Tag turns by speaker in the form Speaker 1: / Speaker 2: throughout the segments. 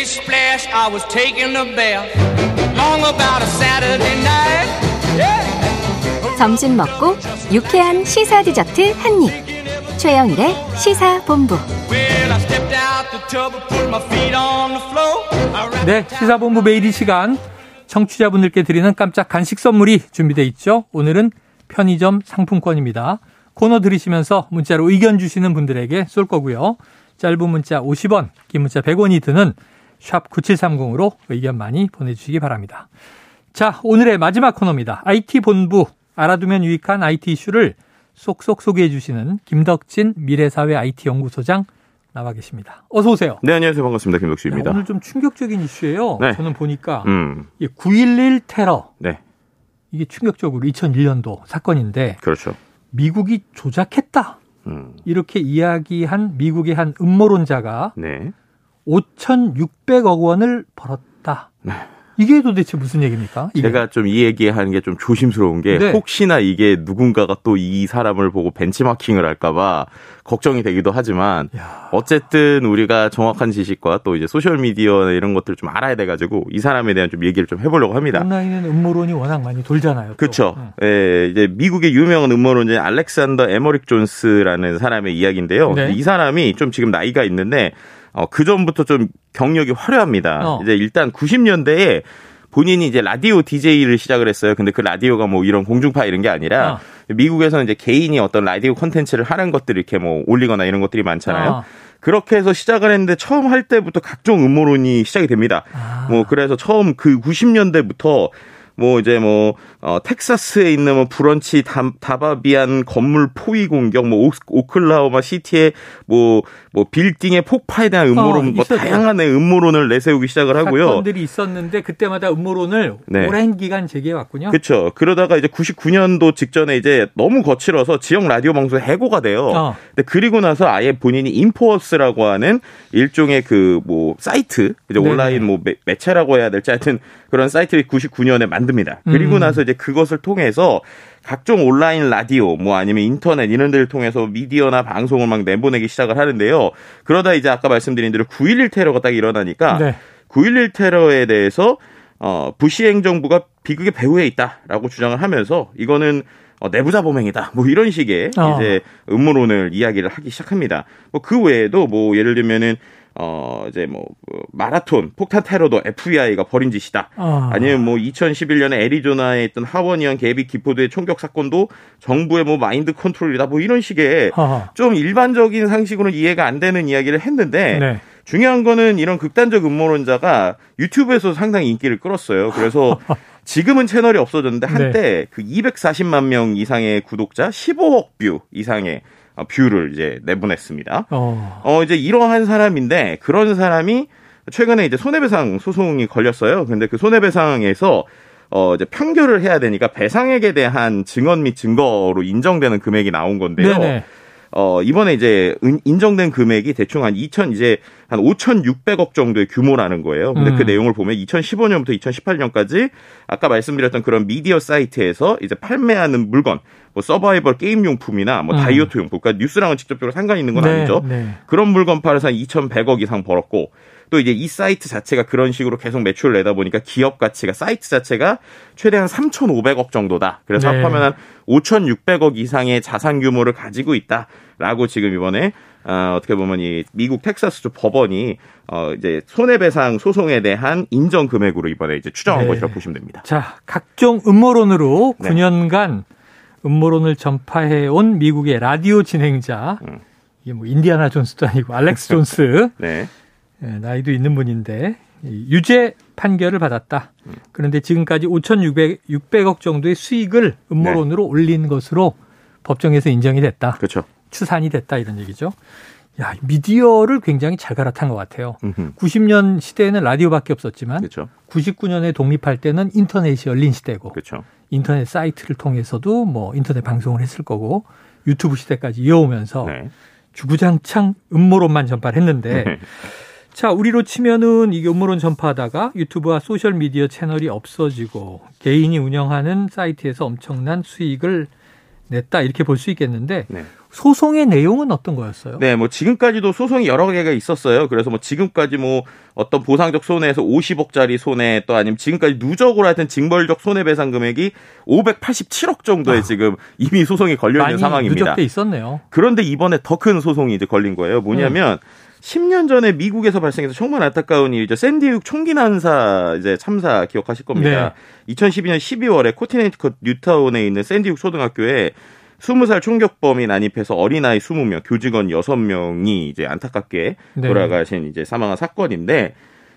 Speaker 1: Splish splash, I was taking a bath. Long about a Saturday night. Yeah.
Speaker 2: 점심 먹고 유쾌한 시사 디저트 한 입. 최영일의 시사 본부.
Speaker 1: Well, I stepped out the tub and put my feet on the floor. I ran
Speaker 3: 네, 시사 본부 매일 이 시간 청취자분들께 드리는 깜짝 간식 선물이 준비되어 있죠. 오늘은 편의점 상품권입니다. 코너 들으시면서 문자로 의견 주시는 분들에게 쏠 거고요. 짧은 문자 50원, 긴 문자 100원이 드는 샵 9730으로 의견 많이 보내주시기 바랍니다. 자, 오늘의 마지막 코너입니다. IT본부 알아두면 유익한 IT 이슈를 쏙쏙 소개해 주시는 김덕진 미래사회 IT연구소장 나와 계십니다. 어서 오세요.
Speaker 4: 네, 안녕하세요. 반갑습니다.
Speaker 3: 야,
Speaker 4: 김덕수입니다.
Speaker 3: 오늘 좀 충격적인 이슈예요.
Speaker 4: 네.
Speaker 3: 저는 보니까
Speaker 4: 음,
Speaker 3: 이9.11 테러
Speaker 4: 네,
Speaker 3: 이게 충격적으로 2001년도 사건인데
Speaker 4: 그렇죠.
Speaker 3: 미국이 조작했다
Speaker 4: 음,
Speaker 3: 이렇게 이야기한 미국의 한 음모론자가
Speaker 4: 네.
Speaker 3: 5,600억 원을 벌었다. 이게 도대체 무슨 얘기입니까? 이게?
Speaker 4: 제가 좀 이 얘기하는 게 좀 조심스러운 게
Speaker 3: 네.
Speaker 4: 혹시나 이게 누군가가 또 이 사람을 보고 벤치마킹을 할까봐 걱정이 되기도 하지만
Speaker 3: 야.
Speaker 4: 어쨌든 우리가 정확한 지식과 또 이제 소셜 미디어나 이런 것들을 좀 알아야 돼가지고 이 사람에 대한 좀 얘기를 좀 해보려고 합니다.
Speaker 3: 온라인에는 음모론이 워낙 많이 돌잖아요. 또.
Speaker 4: 그렇죠.
Speaker 3: 네.
Speaker 4: 예, 이제 미국의 유명한 음모론자 알렉산더 에머릭 존스라는 사람의 이야기인데요.
Speaker 3: 네.
Speaker 4: 이 사람이 좀 지금 나이가 있는데 어, 그 전부터 좀 경력이 화려합니다.
Speaker 3: 어.
Speaker 4: 이제 일단 90년대에 본인이 이제 라디오 DJ를 시작을 했어요. 근데 그 라디오가 뭐 이런 공중파 이런 게 아니라
Speaker 3: 어.
Speaker 4: 미국에서는 이제 개인이 어떤 라디오 콘텐츠를 하는 것들 이렇게 뭐 올리거나 이런 것들이 많잖아요.
Speaker 3: 어.
Speaker 4: 그렇게 해서 시작을 했는데 처음 할 때부터 각종 음모론이 시작이 됩니다.
Speaker 3: 아.
Speaker 4: 뭐 그래서 처음 그 90년대부터 뭐 이제 뭐 어, 텍사스에 있는 뭐 브런치 다, 다바비안 건물 포위 공격, 뭐 오, 오클라호마 시티의 뭐 뭐 빌딩의 폭파에 대한 음모론,
Speaker 3: 어,
Speaker 4: 뭐. 다양한 음모론을 내세우기 시작을 하고요.
Speaker 3: 사건들이 있었는데 그때마다 음모론을
Speaker 4: 네.
Speaker 3: 오랜 기간 제기해 왔군요.
Speaker 4: 그렇죠. 그러다가 이제 99년도 직전에 이제 너무 거칠어서 지역 라디오 방송에 해고가 돼요.
Speaker 3: 어.
Speaker 4: 근데 그리고 나서 아예 본인이 인포워스라고 하는 일종의 그 뭐 사이트, 이제. 온라인 뭐 매, 매체라고 해야 될지 하여튼 그런 사이트를 99년에 만 듭니다. 그리고
Speaker 3: 음.
Speaker 4: 나서 이제 그것을 통해서 각종 온라인 라디오 뭐 아니면 인터넷 이런 데를 통해서 미디어나 방송을 막 내보내기 시작을 하는데요. 그러다 이제 아까 말씀드린 대로 9.11 테러가 딱 일어나니까
Speaker 3: 네.
Speaker 4: 9.11 테러에 대해서 어, 부시 행정부가 비극의 배후에 있다라고 주장을 하면서 이거는 어, 내부자 범행이다. 뭐 이런 식의
Speaker 3: 어.
Speaker 4: 이제 음모론을 이야기를 하기 시작합니다. 뭐 그 외에도 뭐 예를 들면은 어 이제 뭐그 마라톤 폭탄 테러도 FBI가 벌인 짓이다.
Speaker 3: 아.
Speaker 4: 아니면 뭐 2011년에 애리조나에 있던 하원의원 개비 기포드의 총격 사건도 정부의 뭐 마인드 컨트롤이다. 뭐 이런 식의
Speaker 3: 아하.
Speaker 4: 좀 일반적인 상식으로는 이해가 안 되는 이야기를 했는데
Speaker 3: 네.
Speaker 4: 중요한 거는 이런 극단적 음모론자가 유튜브에서 상당히 인기를 끌었어요. 그래서 지금은 채널이 없어졌는데 한때 그 240만 명 이상의 구독자, 15억 뷰 이상의 어, 뷰를 이제 내보냈습니다.
Speaker 3: 어.
Speaker 4: 어, 이제 이러한 사람인데 그런 사람이 최근에 이제 손해배상 소송이 걸렸어요. 근데 그 손해배상에서 어, 이제 판결을 해야 되니까 배상액에 대한 증언 및 증거로 인정되는 금액이 나온 건데요.
Speaker 3: 네네.
Speaker 4: 어, 이번에 이제 은- 인정된 금액이 대충 한 2천 이제 한 5,600억 정도의 규모라는 거예요. 근데
Speaker 3: 음.
Speaker 4: 그 내용을 보면 2015년부터 2018년까지 아까 말씀드렸던 그런 미디어 사이트에서 이제 판매하는 물건, 뭐 서바이벌 게임 용품이나 뭐
Speaker 3: 음.
Speaker 4: 다이어트 용품, 그러니까 뉴스랑은 직접적으로 상관이 있는 건
Speaker 3: 네,
Speaker 4: 아니죠.
Speaker 3: 네.
Speaker 4: 그런 물건 팔아서 한 2,100억 이상 벌었고 또 이제 이 사이트 자체가 그런 식으로 계속 매출을 내다 보니까 기업 가치가 사이트 자체가 최대한 3,500억 정도다. 그래서
Speaker 3: 네.
Speaker 4: 합하면 한 5,600억 이상의 자산 규모를 가지고 있다라고 지금 이번에 어, 어떻게 보면 이 미국 텍사스주 법원이 어 이제 손해배상 소송에 대한 인정 금액으로 이번에 이제 추정한
Speaker 3: 네.
Speaker 4: 것이라고 보시면 됩니다.
Speaker 3: 자, 각종 음모론으로
Speaker 4: 네.
Speaker 3: 9년간 음모론을 전파해 온 미국의 라디오 진행자.
Speaker 4: 음.
Speaker 3: 이게 뭐 인디아나 존스도 아니고 알렉스 존스.
Speaker 4: 네.
Speaker 3: 예, 나이도 있는 분인데 이 유죄 판결을 받았다. 그런데 지금까지 5,600 600억 정도의 수익을 음모론으로 올린 것으로 법정에서 인정이 됐다.
Speaker 4: 그렇죠.
Speaker 3: 추산이 됐다 이런 얘기죠. 야, 미디어를 굉장히 잘 갈아탄 것 같아요.
Speaker 4: 음흠.
Speaker 3: 90년 시대에는 라디오밖에 없었지만
Speaker 4: 그렇죠.
Speaker 3: 99년에 독립할 때는 인터넷이 열린 시대고
Speaker 4: 그렇죠.
Speaker 3: 인터넷 사이트를 통해서도 뭐 인터넷 방송을 했을 거고 유튜브 시대까지 이어오면서
Speaker 4: 네.
Speaker 3: 주구장창 음모론만 전파를 했는데
Speaker 4: 네.
Speaker 3: 자 우리로 치면은 이게 음모론 전파하다가 유튜브와 소셜 미디어 채널이 없어지고 개인이 운영하는 사이트에서 엄청난 수익을 냈다 이렇게 볼 수 있겠는데
Speaker 4: 네.
Speaker 3: 소송의 내용은 어떤 거였어요?
Speaker 4: 네, 뭐 지금까지도 소송이 여러 개가 있었어요. 그래서 뭐 지금까지 뭐 어떤 보상적 손해에서 50억짜리 손해 또 아니면 지금까지 누적으로 하여튼 징벌적 손해배상 금액이 587억 정도에
Speaker 3: 아.
Speaker 4: 지금 이미 소송이 걸려 있는 상황입니다.
Speaker 3: 누적돼 있었네요.
Speaker 4: 그런데 이번에 더 큰 소송이 이제 걸린 거예요. 뭐냐면 10년 전에 미국에서 발생해서 정말 안타까운 일이죠. 샌디육 총기 난사 이제 참사 기억하실 겁니다. 2012년 12월에 코티네티컷 뉴타운에 있는 샌디육 초등학교에 20살 총격범이 난입해서 어린아이 20명, 교직원 6명이 이제 안타깝게
Speaker 3: 네.
Speaker 4: 돌아가신 이제 사망한 사건인데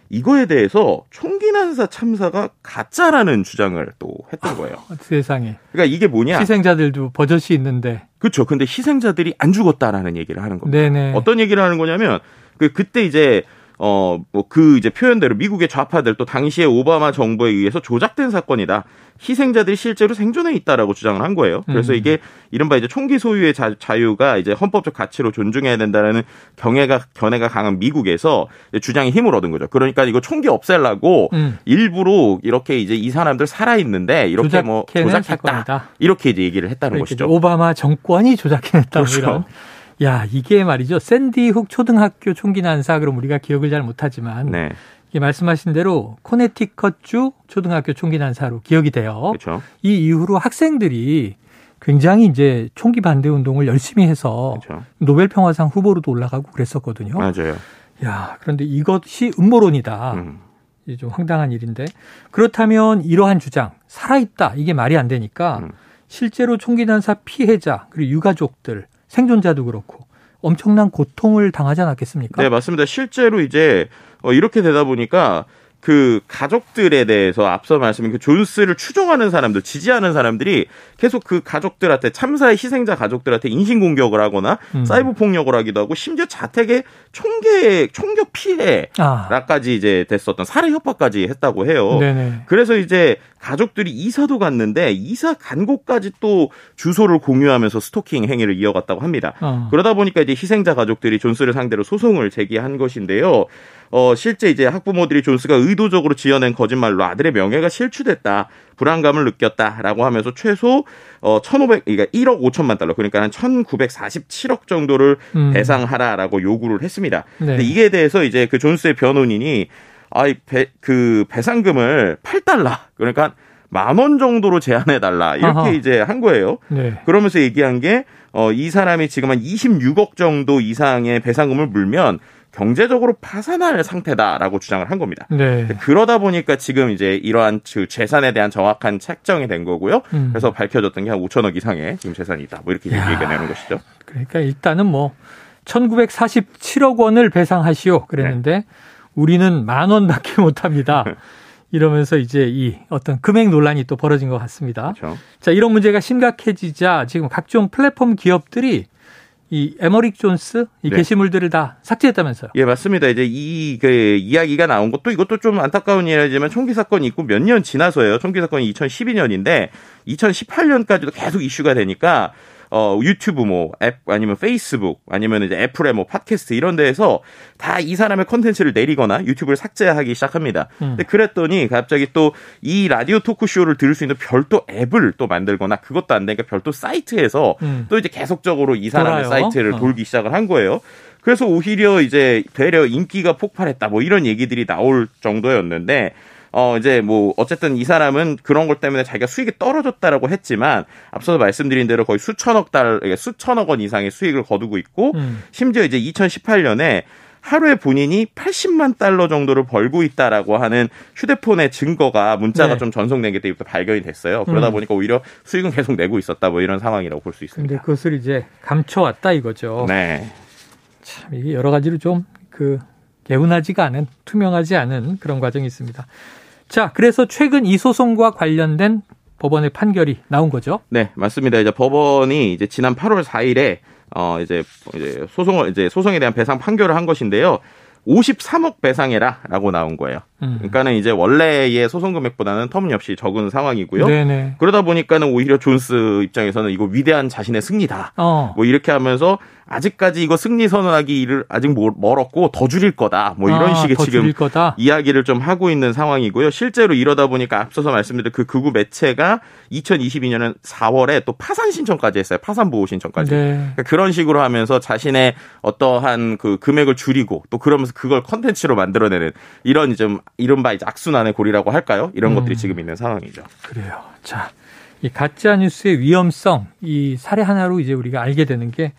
Speaker 4: 이거에 대해서 총기 난사 참사가 가짜라는 주장을 또 했던 거예요.
Speaker 3: 세상에
Speaker 4: 그러니까 이게 뭐냐?
Speaker 3: 희생자들도 버젓이 있는데.
Speaker 4: 그렇죠. 근데 희생자들이 안 죽었다라는 얘기를 하는 겁니다.
Speaker 3: 네네.
Speaker 4: 어떤 얘기를 하는 거냐면 그 그때 이제 어 뭐 그 이제 표현대로 미국의 좌파들 또 당시에 오바마 정부에 의해서 조작된 사건이다. 희생자들이 실제로 생존해 있다라고 주장을 한 거예요. 그래서
Speaker 3: 음.
Speaker 4: 이게 이른바 이제 총기 소유의 자, 자유가 이제 헌법적 가치로 존중해야 된다라는 경애가 견해가 강한 미국에서 주장이 힘을 얻은 거죠. 그러니까 이거 총기 없애려고
Speaker 3: 음.
Speaker 4: 일부러 이렇게 이제 이 사람들 살아 있는데 이렇게 뭐 조작했다.
Speaker 3: 사건이다.
Speaker 4: 이렇게 이제 얘기를 했다는
Speaker 3: 이렇게
Speaker 4: 것이죠.
Speaker 3: 오바마 정권이 조작해냈다. 뭐
Speaker 4: 그렇죠.
Speaker 3: 이런. 야, 이게 말이죠. 샌디훅 초등학교 총기 난사 그럼 우리가 기억을 잘 못하지만
Speaker 4: 네.
Speaker 3: 이게 말씀하신 대로 코네티컷주 초등학교 총기 난사로 기억이 돼요.
Speaker 4: 그렇죠.
Speaker 3: 이 이후로 학생들이 굉장히 이제 총기 반대 운동을 열심히 해서
Speaker 4: 그렇죠.
Speaker 3: 노벨 평화상 후보로도 올라가고 그랬었거든요.
Speaker 4: 맞아요.
Speaker 3: 야, 그런데 이것이 음모론이다.
Speaker 4: 음.
Speaker 3: 좀 황당한 일인데 그렇다면 이러한 주장 살아있다 이게 말이 안 되니까
Speaker 4: 음.
Speaker 3: 실제로 총기 난사 피해자 그리고 유가족들 생존자도 그렇고 엄청난 고통을 당하지 않았겠습니까?
Speaker 4: 네, 맞습니다. 실제로 이제 어, 이렇게 되다 보니까 그 가족들에 대해서 앞서 말씀인 그 존스를 추종하는 사람들, 지지하는 사람들이 계속 그 가족들한테 참사의 희생자 가족들한테 인신 공격을 하거나
Speaker 3: 음.
Speaker 4: 사이버 폭력을 하기도 하고 심지어 자택에 총계 총격
Speaker 3: 아,
Speaker 4: 피해라까지 이제 됐었던 살해 협박까지 했다고 해요.
Speaker 3: 네네.
Speaker 4: 그래서 이제 가족들이 이사도 갔는데 이사 간 곳까지 또 주소를 공유하면서 스토킹 행위를 이어갔다고 합니다.
Speaker 3: 어.
Speaker 4: 그러다 보니까 이제 희생자 가족들이 존스를 상대로 소송을 제기한 것인데요. 어, 실제 이제 학부모들이 존스가 의도적으로 지어낸 거짓말로 아들의 명예가 실추됐다. 불안감을 느꼈다라고 하면서 최소 어 1,500 그러니까 1억 5천만 달러 그러니까 한 1,947억 정도를
Speaker 3: 음.
Speaker 4: 배상하라라고 요구를 했습니다.
Speaker 3: 네.
Speaker 4: 근데 이에 대해서 이제 그 존스의 변호인이 아이 배, 그 배상금을 8달러 그러니까 만 원 정도로 제한해 달라 이렇게
Speaker 3: 아하.
Speaker 4: 이제 한 거예요.
Speaker 3: 네.
Speaker 4: 그러면서 얘기한 게, 어, 이 사람이 지금 한 26억 정도 이상의 배상금을 물면 경제적으로 파산할 상태다라고 주장을 한 겁니다.
Speaker 3: 네.
Speaker 4: 그러다 보니까 지금 이제 이러한 그 재산에 대한 정확한 책정이 된 거고요.
Speaker 3: 음.
Speaker 4: 그래서 밝혀졌던 게 한 5천억 이상의 지금 재산이 있다. 뭐 이렇게
Speaker 3: 야.
Speaker 4: 얘기가 되는 것이죠.
Speaker 3: 그러니까 일단은 뭐 1947억 원을 배상하시오 그랬는데 우리는 만 원밖에 못 합니다. 이러면서 이제 이 어떤 금액 논란이 또 벌어진 것 같습니다.
Speaker 4: 그렇죠.
Speaker 3: 자, 이런 문제가 심각해지자 지금 각종 플랫폼 기업들이 이 에머릭 존스 이
Speaker 4: 네.
Speaker 3: 게시물들을 다 삭제했다면서요.
Speaker 4: 예, 맞습니다. 이제 이, 그, 이야기가 나온 것도 이것도 좀 안타까운 일이지만 총기 사건이 있고 몇 년 지나서요. 총기 사건이 2012년인데 2018년까지도 계속 이슈가 되니까 어, 유튜브 뭐, 앱, 아니면 페이스북, 아니면 이제 애플의 뭐, 팟캐스트 이런 데에서 다 이 사람의 컨텐츠를 내리거나 유튜브를 삭제하기 시작합니다.
Speaker 3: 음.
Speaker 4: 근데 그랬더니 갑자기 또 이 라디오 토크쇼를 들을 수 있는 별도 앱을 또 만들거나 그것도 안 되니까 별도 사이트에서
Speaker 3: 음.
Speaker 4: 또 이제 계속적으로 이 사람의
Speaker 3: 돌아요.
Speaker 4: 사이트를
Speaker 3: 어.
Speaker 4: 돌기 시작을 한 거예요. 그래서 오히려 이제 되려 인기가 폭발했다 뭐 이런 얘기들이 나올 정도였는데 어 이제 뭐 어쨌든 이 사람은 그런 것 때문에 자기가 수익이 떨어졌다라고 했지만 앞서서 말씀드린 대로 거의 수천억 달 그러니까 수천억 원 이상의 수익을 거두고 있고
Speaker 3: 음.
Speaker 4: 심지어 이제 2018년에 하루에 본인이 80만 달러 정도를 벌고 있다라고 하는 휴대폰의 증거가 문자가
Speaker 3: 네.
Speaker 4: 좀 전송된 게 때부터 발견이 됐어요. 그러다
Speaker 3: 음.
Speaker 4: 보니까 오히려 수익은 계속 내고 있었다 뭐 이런 상황이라고 볼수
Speaker 3: 근데
Speaker 4: 있습니다.
Speaker 3: 그것을 이제 감춰왔다 이거죠.
Speaker 4: 네.
Speaker 3: 참 이게 여러 가지로 좀 그 개운하지가 않은 투명하지 않은 그런 과정이 있습니다. 자, 그래서 최근 이 소송과 관련된 법원의 판결이 나온 거죠.
Speaker 4: 네, 맞습니다. 이제 법원이 이제 지난 8월 4일에 어 이제 이제 소송을 이제 소송에 대한 배상 판결을 한 것인데요. 53억 배상해라라고 나온 거예요.
Speaker 3: 음.
Speaker 4: 그러니까는 이제 원래의 소송 금액보다는 터무니없이 적은 상황이고요.
Speaker 3: 네네.
Speaker 4: 그러다 보니까는 오히려 존스 입장에서는 이거 위대한 자신의 승리다.
Speaker 3: 어.
Speaker 4: 뭐 이렇게 하면서 아직까지 이거 승리 선언하기 일을 아직 모- 멀었고 더 줄일 거다. 뭐 이런
Speaker 3: 아,
Speaker 4: 식의
Speaker 3: 더
Speaker 4: 지금
Speaker 3: 줄일 거다.
Speaker 4: 이야기를 좀 하고 있는 상황이고요. 실제로 이러다 보니까 앞서서 말씀드린 그 극우 매체가 2022년은 4월에 또 파산 신청까지 했어요. 파산 보호 신청까지.
Speaker 3: 네.
Speaker 4: 그러니까 그런 식으로 하면서 자신의 어떠한 그 금액을 줄이고 또 그러면서 그걸 컨텐츠로 만들어내는 이런 좀 이른바 이제 악순환의 고리라고 할까요? 이런
Speaker 3: 음.
Speaker 4: 것들이 지금 있는 상황이죠.
Speaker 3: 그래요. 자, 이 가짜 뉴스의 위험성 이 사례 하나로 이제 우리가 알게 되는 게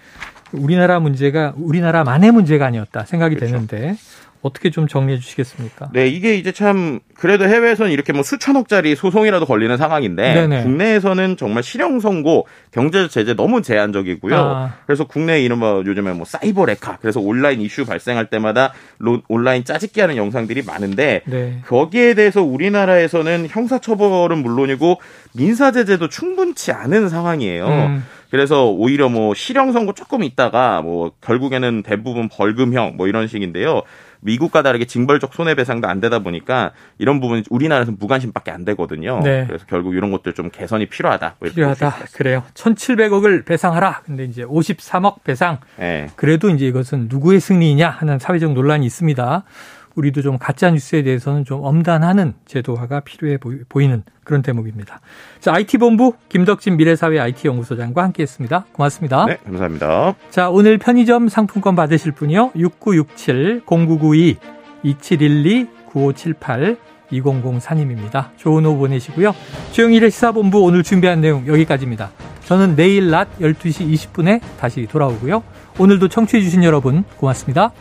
Speaker 3: 우리나라 문제가 우리나라만의 문제가 아니었다 생각이
Speaker 4: 그렇죠.
Speaker 3: 되는데 어떻게 좀 정리해 주시겠습니까?
Speaker 4: 네, 이게 이제 참 그래도 해외에서는 이렇게 뭐 수천억짜리 소송이라도 걸리는 상황인데
Speaker 3: 네네.
Speaker 4: 국내에서는 정말 실형 선고, 경제적 제재 너무 제한적이고요.
Speaker 3: 아.
Speaker 4: 그래서 국내 이른바 요즘에 뭐 사이버 레카, 그래서 온라인 이슈 발생할 때마다 로- 온라인 짜집기 하는 영상들이 많은데
Speaker 3: 네.
Speaker 4: 거기에 대해서 우리나라에서는 형사처벌은 물론이고 민사 제재도 충분치 않은 상황이에요.
Speaker 3: 음.
Speaker 4: 그래서 오히려 뭐 실형 선고 조금 있다가 뭐 결국에는 대부분 벌금형 뭐 이런 식인데요. 미국과 다르게 징벌적 손해배상도 안 되다 보니까 이런 부분이 우리나라에서 무관심밖에 안 되거든요.
Speaker 3: 네.
Speaker 4: 그래서 결국 이런 것들 좀 개선이 필요하다. 필요하다.
Speaker 3: 그래요. 1,700억을 배상하라. 근데 이제 53억 배상.
Speaker 4: 네.
Speaker 3: 그래도 이제 이것은 누구의 승리냐 하는 사회적 논란이 있습니다. 우리도 좀 가짜 뉴스에 대해서는 좀 엄단하는 제도화가 필요해 보이- 보이는 그런 대목입니다. 자, IT 본부 김덕진 미래사회 IT연구소장과 함께했습니다. 고맙습니다.
Speaker 4: 네, 감사합니다.
Speaker 3: 자, 오늘 편의점 상품권 받으실 분이요. 6967-0992-2712-9578 2004님입니다. 좋은 오후 보내시고요. 조영일의 시사본부 오늘 준비한 내용 여기까지입니다. 저는 내일 낮 12시 20분에 다시 돌아오고요. 오늘도 청취해주신 여러분 고맙습니다.